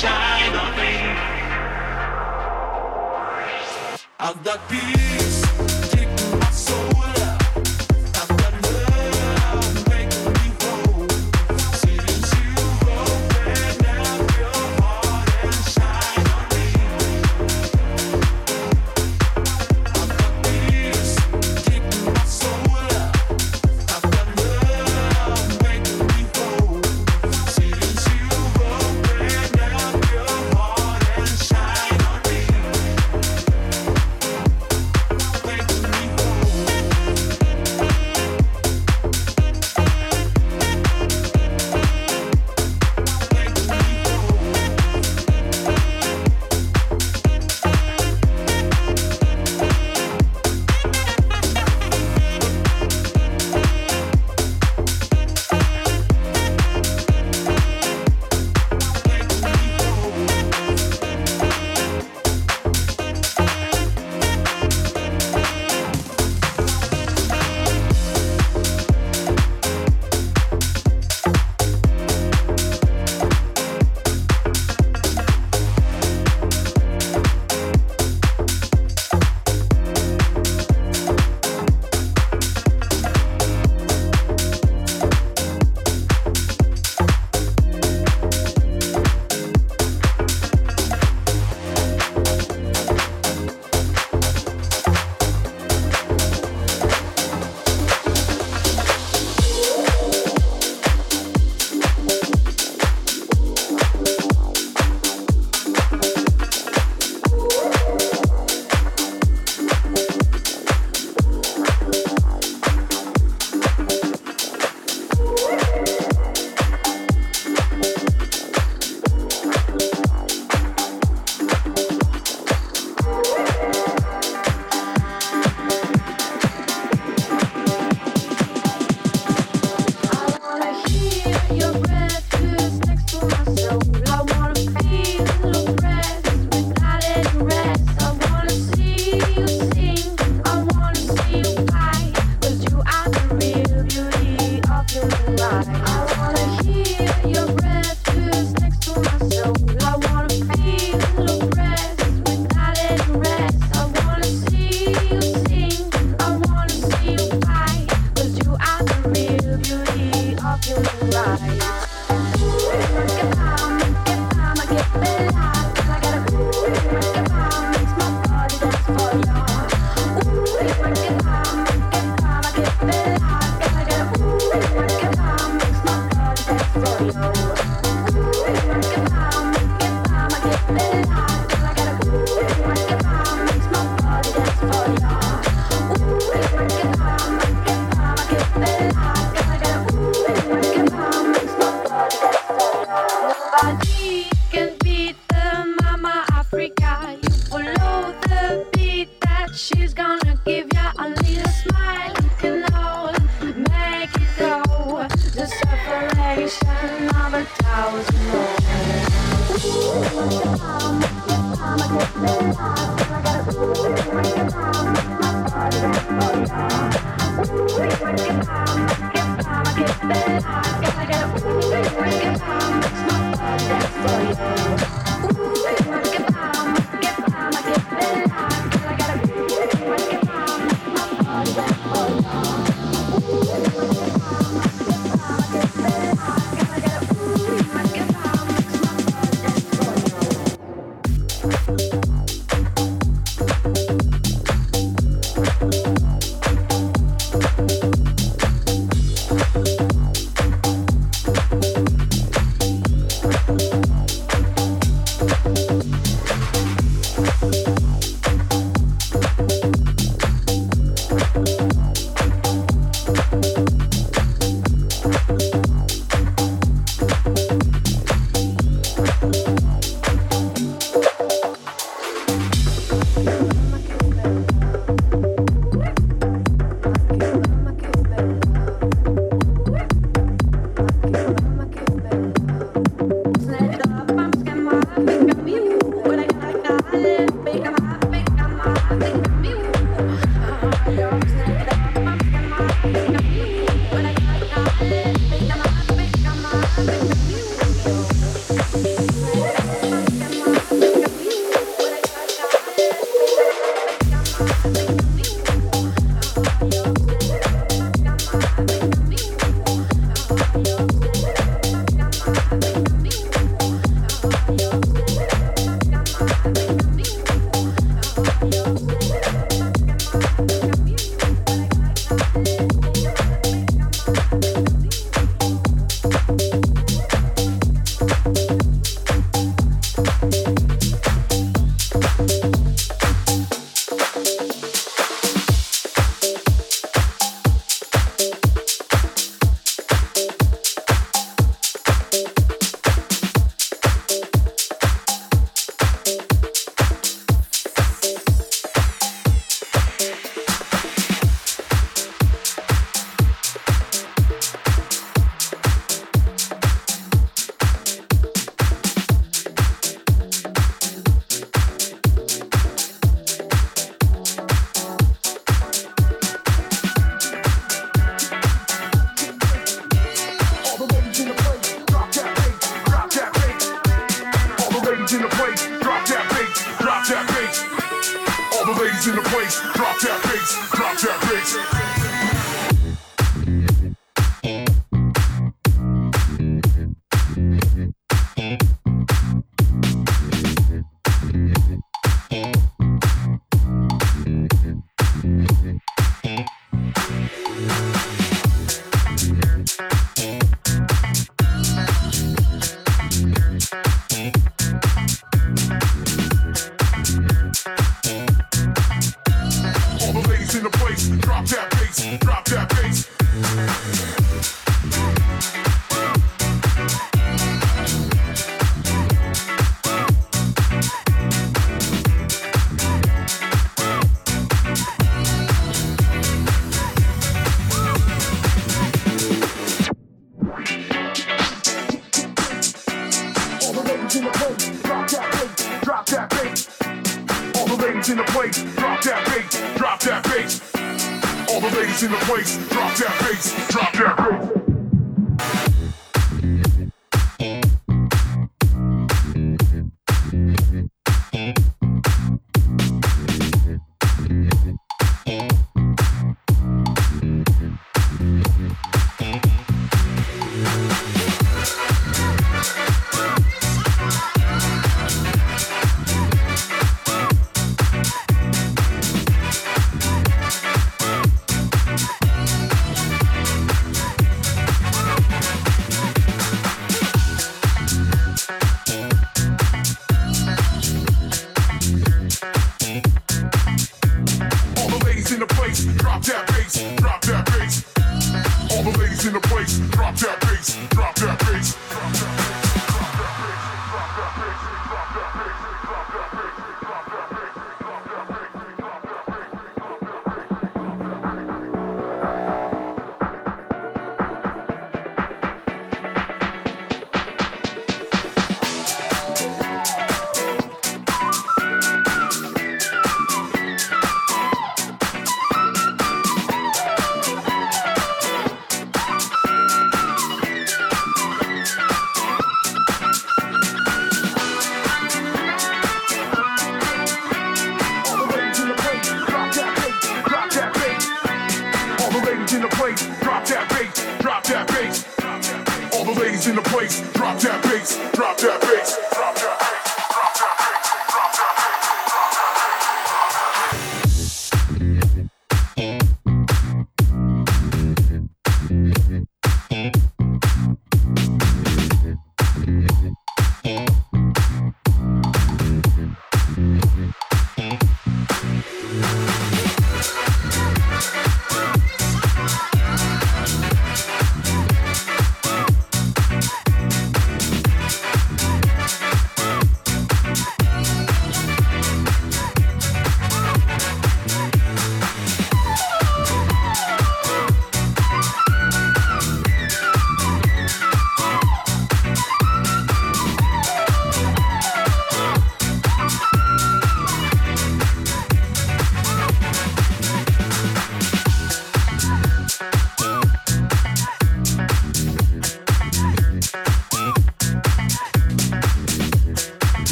shine on me. I've got peace.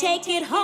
Take it home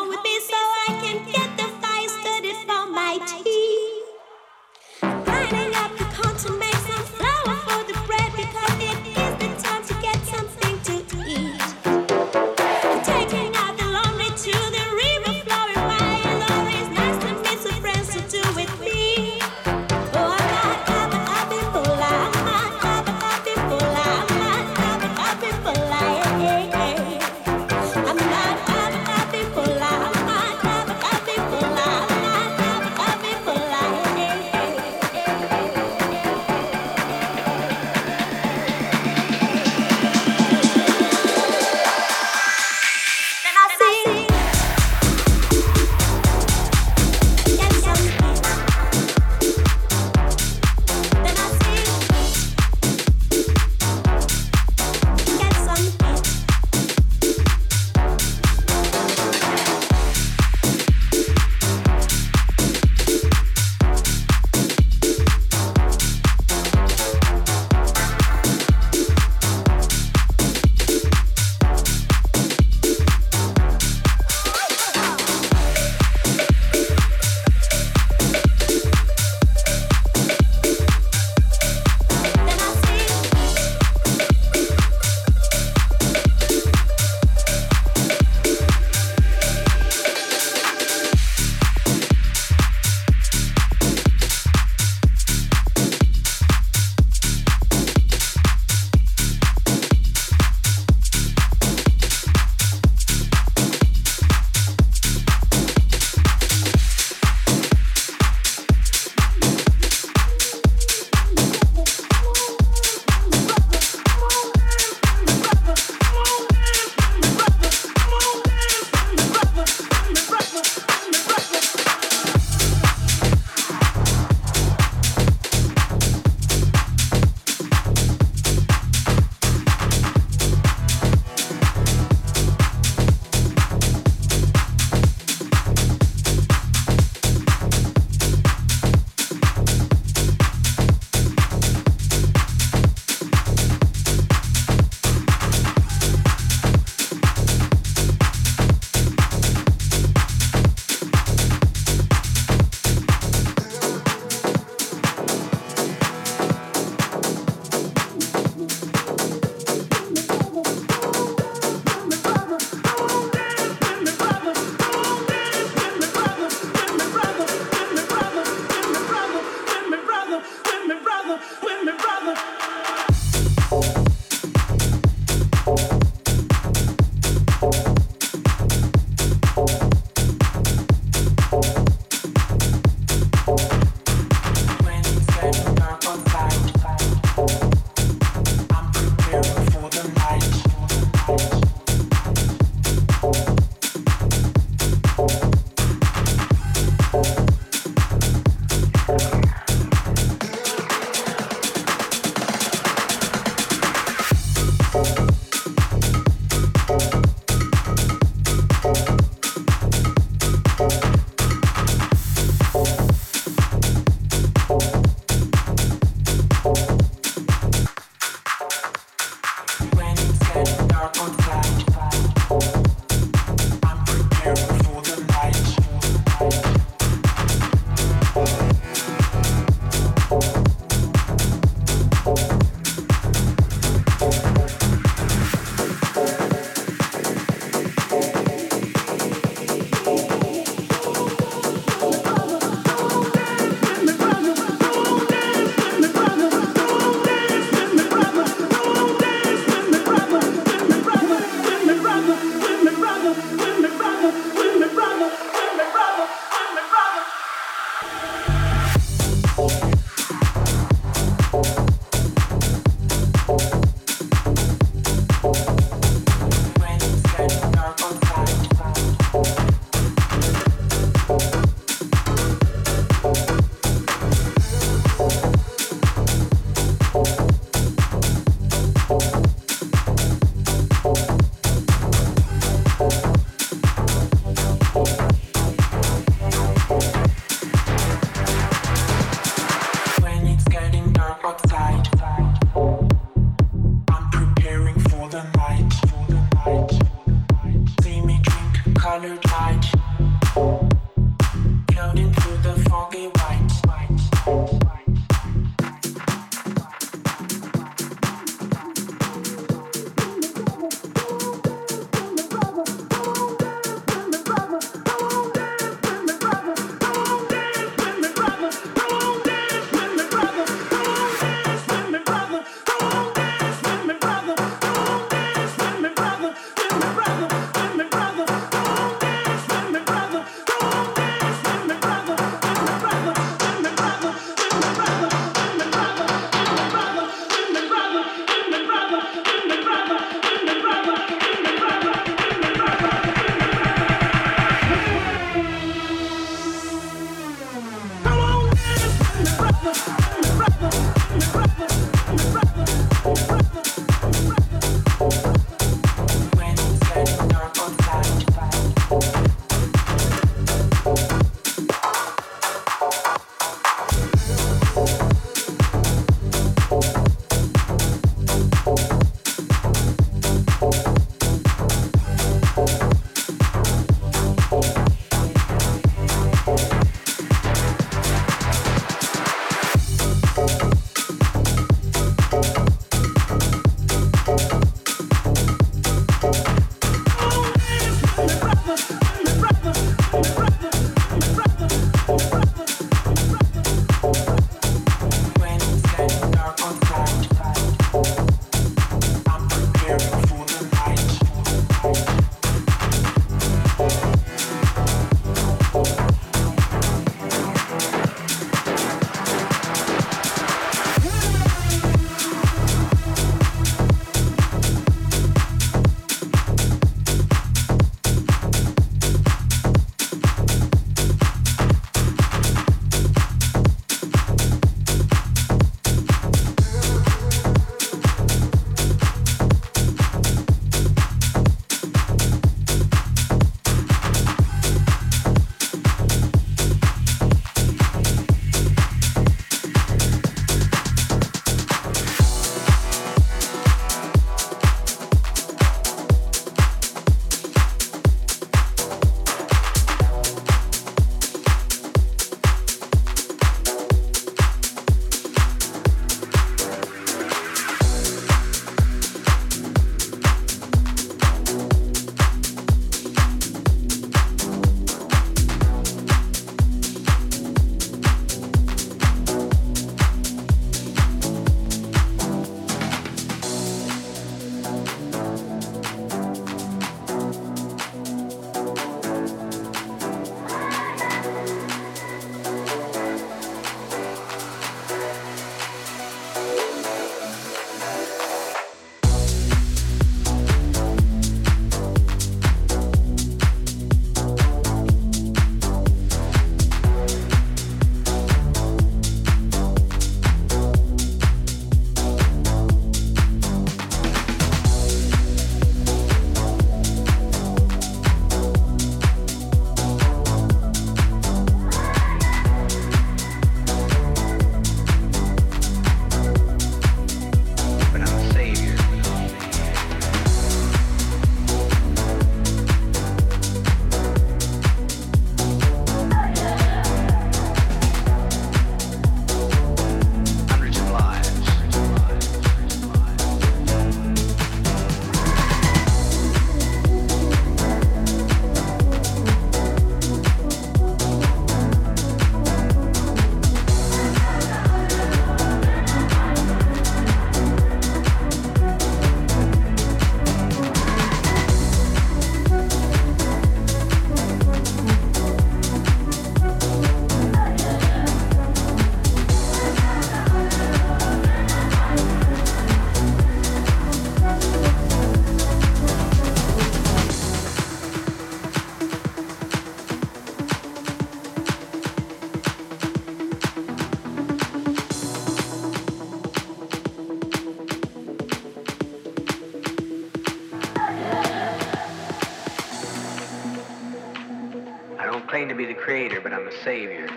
I'm a savior.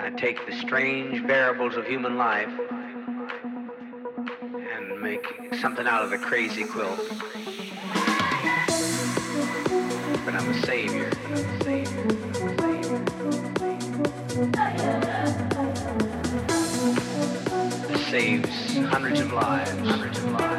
I take the strange variables of human life and make something out of the crazy quilt. But I'm a savior. That saves hundreds of lives, hundreds of lives,